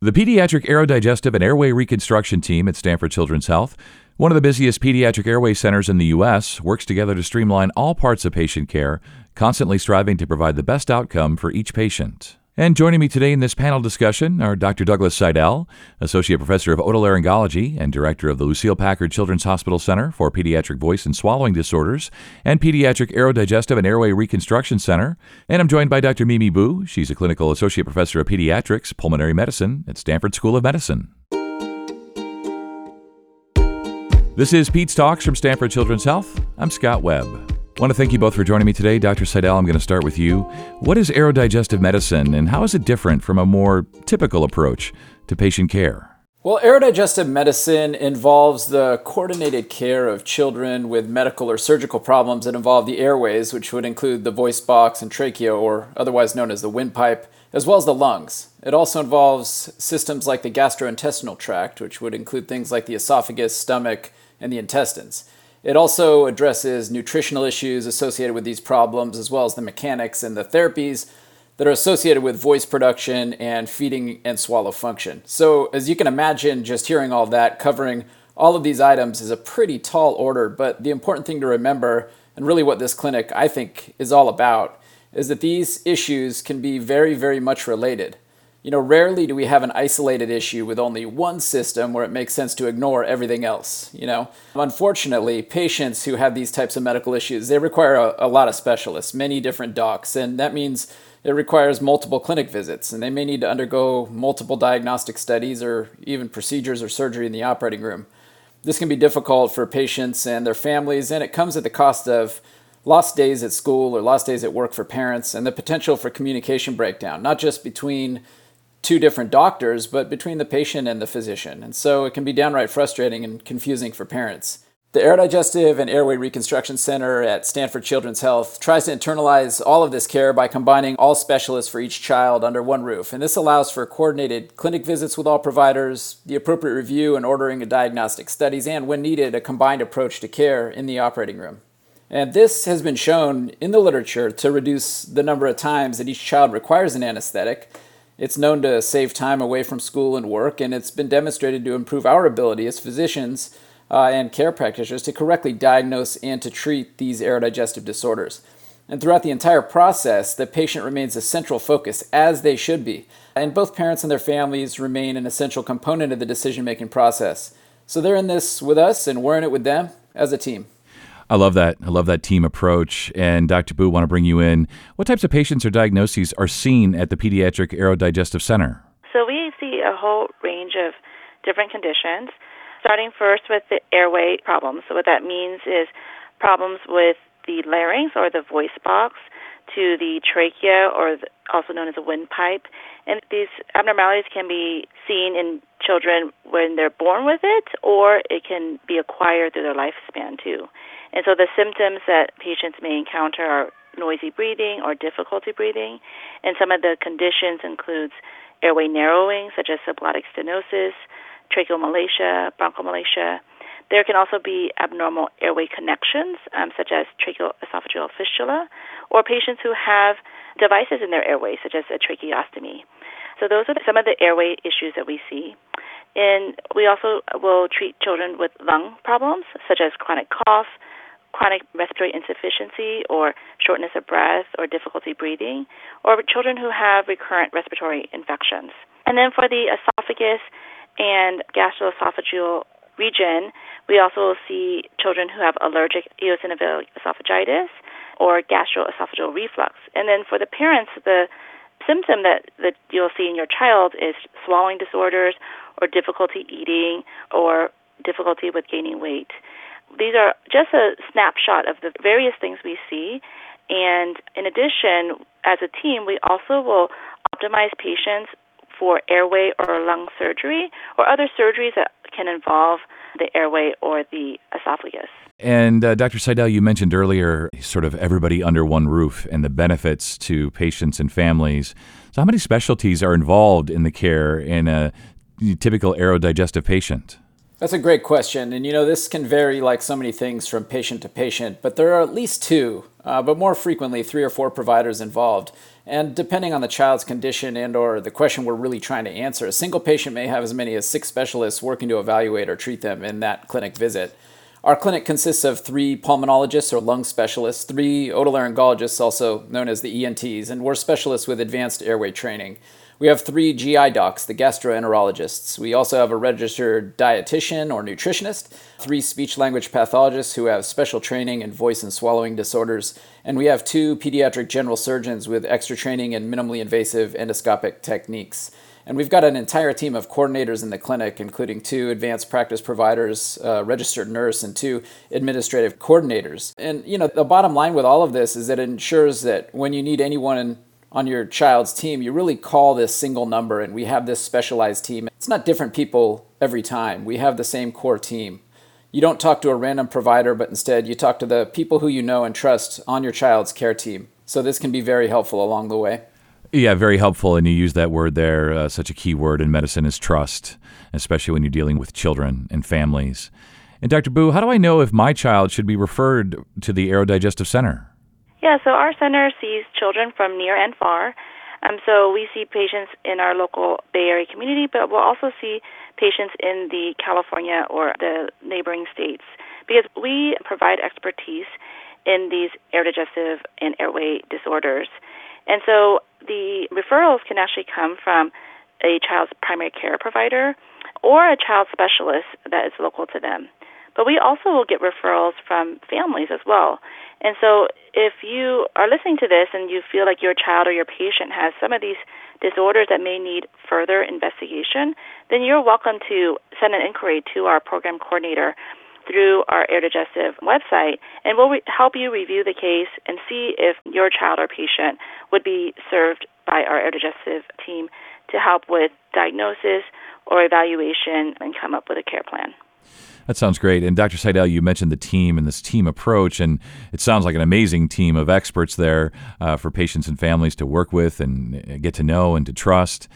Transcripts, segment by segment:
The Pediatric Aerodigestive and Airway Reconstruction Team at Stanford Children's Health, one of the busiest pediatric airway centers in the U.S., works together to streamline all parts of patient care, constantly striving to provide the best outcome for each patient. And joining me today in this panel discussion are Dr. Douglas Sidell, Associate Professor of Otolaryngology and Director of the Lucile Packard Children's Hospital Center for Pediatric Voice and Swallowing Disorders and Pediatric Aerodigestive and Airway Reconstruction Center. And I'm joined by Dr. Mimi Bu. She's a Clinical Associate Professor of Pediatrics, Pulmonary Medicine at Stanford School of Medicine. This is Pete's Talks from Stanford Children's Health. I'm Scott Webb. I want to thank you both for joining me today. Dr. Sidell, I'm going to start with you. What is aerodigestive medicine and how is it different from a more typical approach to patient care? Well, aerodigestive medicine involves the coordinated care of children with medical or surgical problems that involve the airways, which would include the voice box and trachea, or otherwise known as the windpipe, as well as the lungs. It also involves systems like the gastrointestinal tract, which would include things like the esophagus, stomach, and the intestines. It also addresses nutritional issues associated with these problems, as well as the mechanics and the therapies that are associated with voice production and feeding and swallow function. So, as you can imagine, just hearing all that, covering all of these items is a pretty tall order. But the important thing to remember, and really what this clinic I think is all about, is that these issues can be very, very much related you know, rarely do we have an isolated issue with only one system where it makes sense to ignore everything else, you know. Unfortunately, patients who have these types of medical issues, they require a, a lot of specialists, many different docs, and that means it requires multiple clinic visits, and they may need to undergo multiple diagnostic studies or even procedures or surgery in the operating room. This can be difficult for patients and their families, and it comes at the cost of lost days at school or lost days at work for parents and the potential for communication breakdown, not just between two different doctors, but between the patient and the physician. And so it can be downright frustrating and confusing for parents. The Aerodigestive and Airway Reconstruction Center at Stanford Children's Health tries to internalize all of this care by combining all specialists for each child under one roof. And this allows for coordinated clinic visits with all providers, the appropriate review and ordering of diagnostic studies, and when needed, a combined approach to care in the operating room. And this has been shown in the literature to reduce the number of times that each child requires an anesthetic it's known to save time away from school and work, and it's been demonstrated to improve our ability as physicians uh, and care practitioners to correctly diagnose and to treat these aerodigestive disorders. And throughout the entire process, the patient remains a central focus, as they should be. And both parents and their families remain an essential component of the decision making process. So they're in this with us, and we're in it with them as a team. I love that. I love that team approach. And Dr. Bu, want to bring you in. What types of patients or diagnoses are seen at the Pediatric Aerodigestive Center? So we see a whole range of different conditions, starting first with the airway problems. So what that means is problems with the larynx or the voice box to the trachea or the, also known as a windpipe. And these abnormalities can be seen in children when they're born with it or it can be acquired through their lifespan too. And so the symptoms that patients may encounter are noisy breathing or difficulty breathing, and some of the conditions includes airway narrowing, such as subglottic stenosis, tracheomalacia, bronchomalacia. There can also be abnormal airway connections, um, such as tracheoesophageal fistula, or patients who have devices in their airway, such as a tracheostomy. So those are some of the airway issues that we see. And we also will treat children with lung problems, such as chronic cough, chronic respiratory insufficiency or shortness of breath or difficulty breathing, or children who have recurrent respiratory infections. And then for the esophagus and gastroesophageal region, we also see children who have allergic eosinophilic esophagitis or gastroesophageal reflux. And then for the parents, the symptom that, that you'll see in your child is swallowing disorders or difficulty eating or difficulty with gaining weight. These are just a snapshot of the various things we see. And in addition, as a team, we also will optimize patients for airway or lung surgery or other surgeries that can involve the airway or the esophagus. And uh, Dr. Sidell, you mentioned earlier sort of everybody under one roof and the benefits to patients and families. So, how many specialties are involved in the care in a typical aerodigestive patient? That's a great question. And you know, this can vary like so many things from patient to patient, but there are at least two, uh, but more frequently, three or four providers involved. And depending on the child's condition and or the question we're really trying to answer, a single patient may have as many as six specialists working to evaluate or treat them in that clinic visit. Our clinic consists of three pulmonologists or lung specialists, three otolaryngologists, also known as the ENTs, and we're specialists with advanced airway training. We have three GI docs, the gastroenterologists. We also have a registered dietitian or nutritionist, three speech language pathologists who have special training in voice and swallowing disorders, and we have two pediatric general surgeons with extra training in minimally invasive endoscopic techniques. And we've got an entire team of coordinators in the clinic, including two advanced practice providers, a registered nurse, and two administrative coordinators. And, you know, the bottom line with all of this is that it ensures that when you need anyone on your child's team, you really call this single number, and we have this specialized team. It's not different people every time, we have the same core team. You don't talk to a random provider, but instead you talk to the people who you know and trust on your child's care team. So this can be very helpful along the way. Yeah, very helpful. And you use that word there. Uh, such a key word in medicine is trust, especially when you're dealing with children and families. And Dr. Bu, how do I know if my child should be referred to the Aerodigestive Center? Yeah, so our center sees children from near and far. Um, so we see patients in our local Bay Area community, but we'll also see patients in the California or the neighboring states because we provide expertise in these aerodigestive and airway disorders. And so the referrals can actually come from a child's primary care provider or a child specialist that is local to them. But we also will get referrals from families as well. And so if you are listening to this and you feel like your child or your patient has some of these disorders that may need further investigation, then you're welcome to send an inquiry to our program coordinator through our Aerodigestive website, and we'll re- help you review the case and see if your child or patient would be served by our Aerodigestive team to help with diagnosis or evaluation and come up with a care plan. That sounds great. And Dr. Sidell, you mentioned the team and this team approach, and it sounds like an amazing team of experts there uh, for patients and families to work with and uh, get to know and to trust.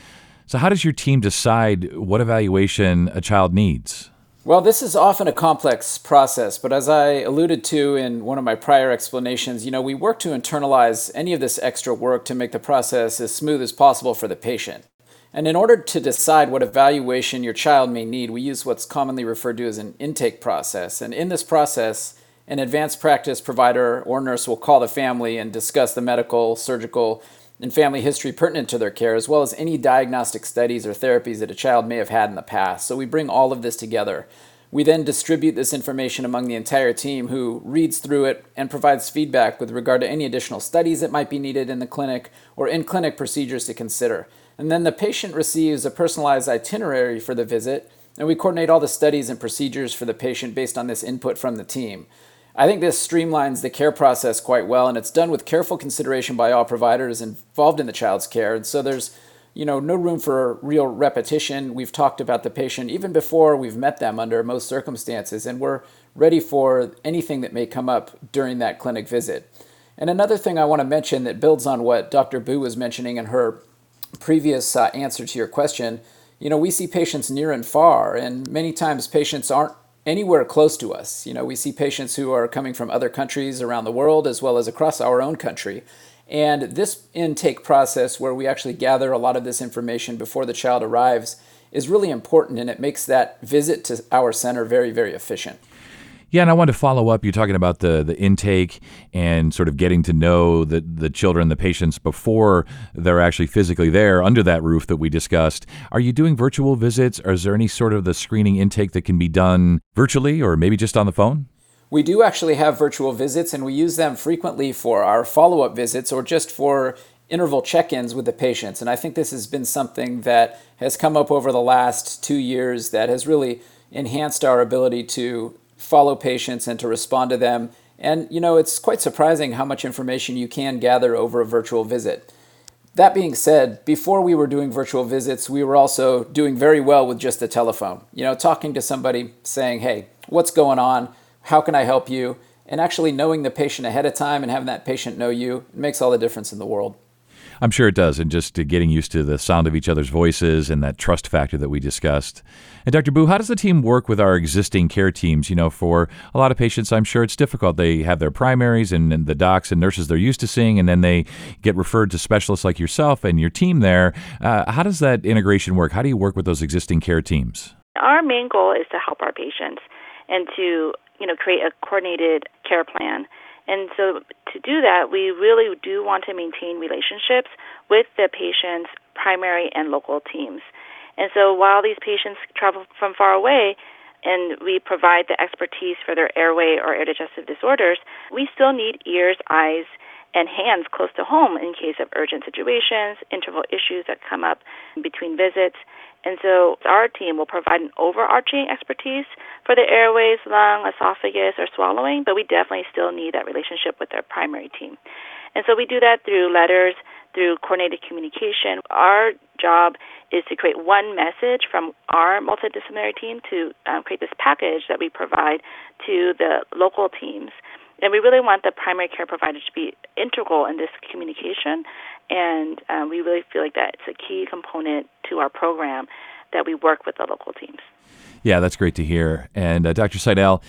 So, how does your team decide what evaluation a child needs? Well, this is often a complex process, but as I alluded to in one of my prior explanations, you know, we work to internalize any of this extra work to make the process as smooth as possible for the patient. And in order to decide what evaluation your child may need, we use what's commonly referred to as an intake process. And in this process, an advanced practice provider or nurse will call the family and discuss the medical, surgical, and family history pertinent to their care, as well as any diagnostic studies or therapies that a child may have had in the past. So we bring all of this together. We then distribute this information among the entire team who reads through it and provides feedback with regard to any additional studies that might be needed in the clinic or in clinic procedures to consider. And then the patient receives a personalized itinerary for the visit, and we coordinate all the studies and procedures for the patient based on this input from the team. I think this streamlines the care process quite well, and it's done with careful consideration by all providers involved in the child's care. And so there's, you know, no room for real repetition. We've talked about the patient even before we've met them under most circumstances, and we're ready for anything that may come up during that clinic visit. And another thing I want to mention that builds on what Dr. Bu was mentioning in her previous uh, answer to your question, you know, we see patients near and far, and many times patients aren't anywhere close to us. You know, we see patients who are coming from other countries around the world as well as across our own country. And this intake process, where we actually gather a lot of this information before the child arrives, is really important and it makes that visit to our center very, very efficient. Yeah, and I wanted to follow up. You're talking about the the intake and sort of getting to know the the children, the patients before they're actually physically there under that roof that we discussed. Are you doing virtual visits, or is there any sort of the screening intake that can be done virtually, or maybe just on the phone? We do actually have virtual visits, and we use them frequently for our follow up visits or just for interval check ins with the patients. And I think this has been something that has come up over the last two years that has really enhanced our ability to follow patients and to respond to them. And you know, it's quite surprising how much information you can gather over a virtual visit. That being said, before we were doing virtual visits, we were also doing very well with just the telephone. You know, talking to somebody saying, "Hey, what's going on? How can I help you?" and actually knowing the patient ahead of time and having that patient know you makes all the difference in the world. I'm sure it does, and just getting used to the sound of each other's voices and that trust factor that we discussed. And Dr. Bu, how does the team work with our existing care teams? You know, for a lot of patients, I'm sure it's difficult. They have their primaries and, and the docs and nurses they're used to seeing, and then they get referred to specialists like yourself and your team there. Uh, how does that integration work? How do you work with those existing care teams? Our main goal is to help our patients and to you know create a coordinated care plan and so to do that, we really do want to maintain relationships with the patient's primary and local teams. And so while these patients travel from far away, and we provide the expertise for their airway or aerodigestive disorders, we still need ears, eyes, and hands close to home in case of urgent situations, interval issues that come up between visits. And so our team will provide an overarching expertise for the airways, lung, esophagus, or swallowing, but we definitely still need that relationship with our primary team. And so we do that through letters, through coordinated communication. Our job is to create one message from our multidisciplinary team to um, create this package that we provide to the local teams. And we really want the primary care provider to be integral in this communication and um, we really feel like that's a key component to our program that we work with the local teams. Yeah, that's great to hear. And uh, Dr. Sidell,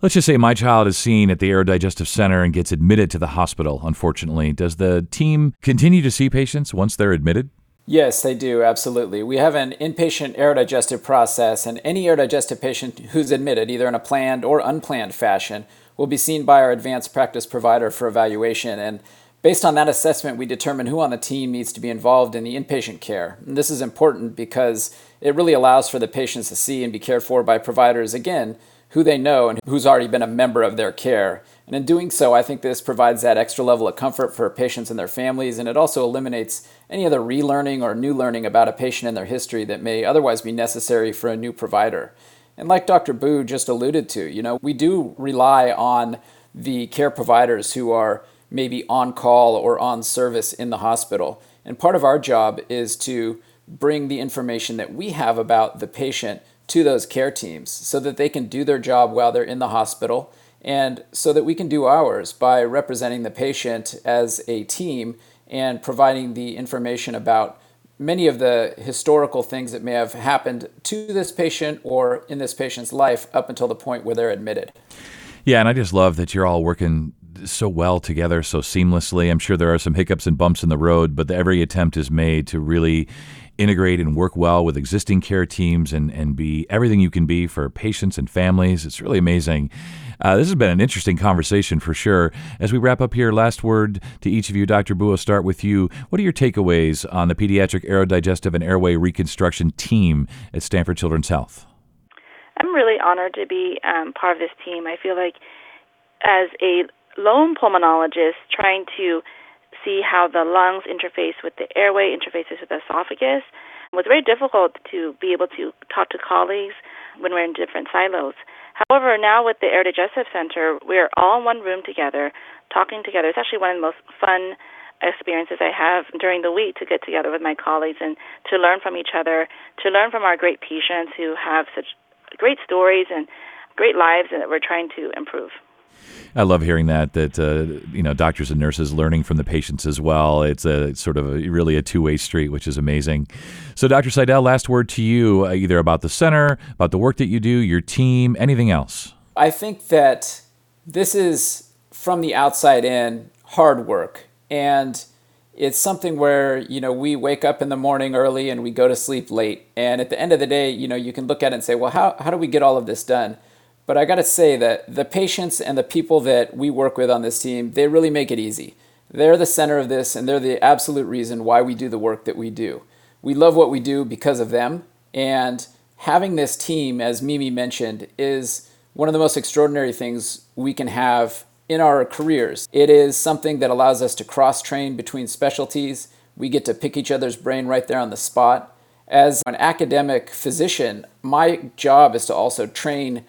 let's just say my child is seen at the Aerodigestive Center and gets admitted to the hospital, unfortunately. Does the team continue to see patients once they're admitted? Yes, they do, absolutely. We have an inpatient aerodigestive process, and any aerodigestive patient who's admitted, either in a planned or unplanned fashion, will be seen by our advanced practice provider for evaluation. And Based on that assessment, we determine who on the team needs to be involved in the inpatient care. And this is important because it really allows for the patients to see and be cared for by providers, again, who they know and who's already been a member of their care. And in doing so, I think this provides that extra level of comfort for patients and their families, and it also eliminates any other relearning or new learning about a patient and their history that may otherwise be necessary for a new provider. And like Dr. Bu just alluded to, you know, we do rely on the care providers who are maybe on call or on service in the hospital. And part of our job is to bring the information that we have about the patient to those care teams so that they can do their job while they're in the hospital and so that we can do ours by representing the patient as a team and providing the information about many of the historical things that may have happened to this patient or in this patient's life up until the point where they're admitted. Yeah, and I just love that you're all working so well together, so seamlessly. I'm sure there are some hiccups and bumps in the road, but every attempt is made to really integrate and work well with existing care teams and, and be everything you can be for patients and families. It's really amazing. Uh, this has been an interesting conversation for sure. As we wrap up here, last word to each of you. Dr. I'll start with you. What are your takeaways on the Pediatric Aerodigestive and Airway Reconstruction team at Stanford Children's Health? I'm really honored to be um, part of this team. I feel like as a lone pulmonologist trying to see how the lungs interface with the airway, interfaces with the esophagus. It was very difficult to be able to talk to colleagues when we're in different silos. However, now with the Aerodigestive Center, we're all in one room together, talking together. It's actually one of the most fun experiences I have during the week to get together with my colleagues and to learn from each other, to learn from our great patients who have such great stories and great lives that we're trying to improve. I love hearing that. That uh, you know, doctors and nurses learning from the patients as well. It's a it's sort of a, really a two way street, which is amazing. So, Dr. Sidell, last word to you, uh, either about the center, about the work that you do, your team, anything else. I think that this is from the outside in hard work, and it's something where you know we wake up in the morning early and we go to sleep late, and at the end of the day, you know, you can look at it and say, well, how how do we get all of this done? But I got to say that the patients and the people that we work with on this team, they really make it easy. They're the center of this, and they're the absolute reason why we do the work that we do. We love what we do because of them, and having this team, as Mimi mentioned, is one of the most extraordinary things we can have in our careers. It is something that allows us to cross train between specialties. We get to pick each other's brain right there on the spot. As an academic physician, my job is to also train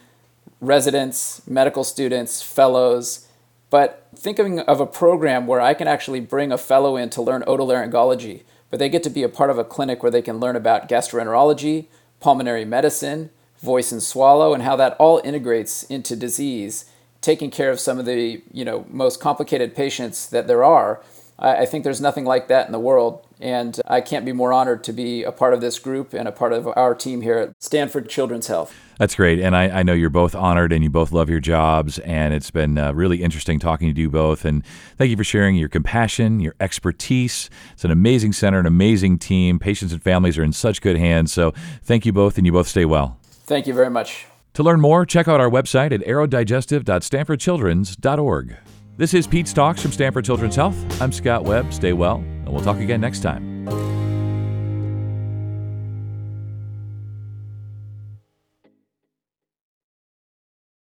residents, medical students, fellows, but thinking of a program where I can actually bring a fellow in to learn otolaryngology, but they get to be a part of a clinic where they can learn about gastroenterology, pulmonary medicine, voice and swallow, and how that all integrates into disease, taking care of some of the you know most complicated patients that there are, I, I think there's nothing like that in the world. And I can't be more honored to be a part of this group and a part of our team here at Stanford Children's Health. That's great. And I, I know you're both honored and you both love your jobs. And it's been uh, really interesting talking to you both. And thank you for sharing your compassion, your expertise. It's an amazing center, an amazing team. Patients and families are in such good hands. So thank you both, and you both stay well. Thank you very much. To learn more, check out our website at aerodigestive.stanfordchildrens.org. This is Pete's Talks from Stanford Children's Health. I'm Scott Webb. Stay well, and we'll talk again next time.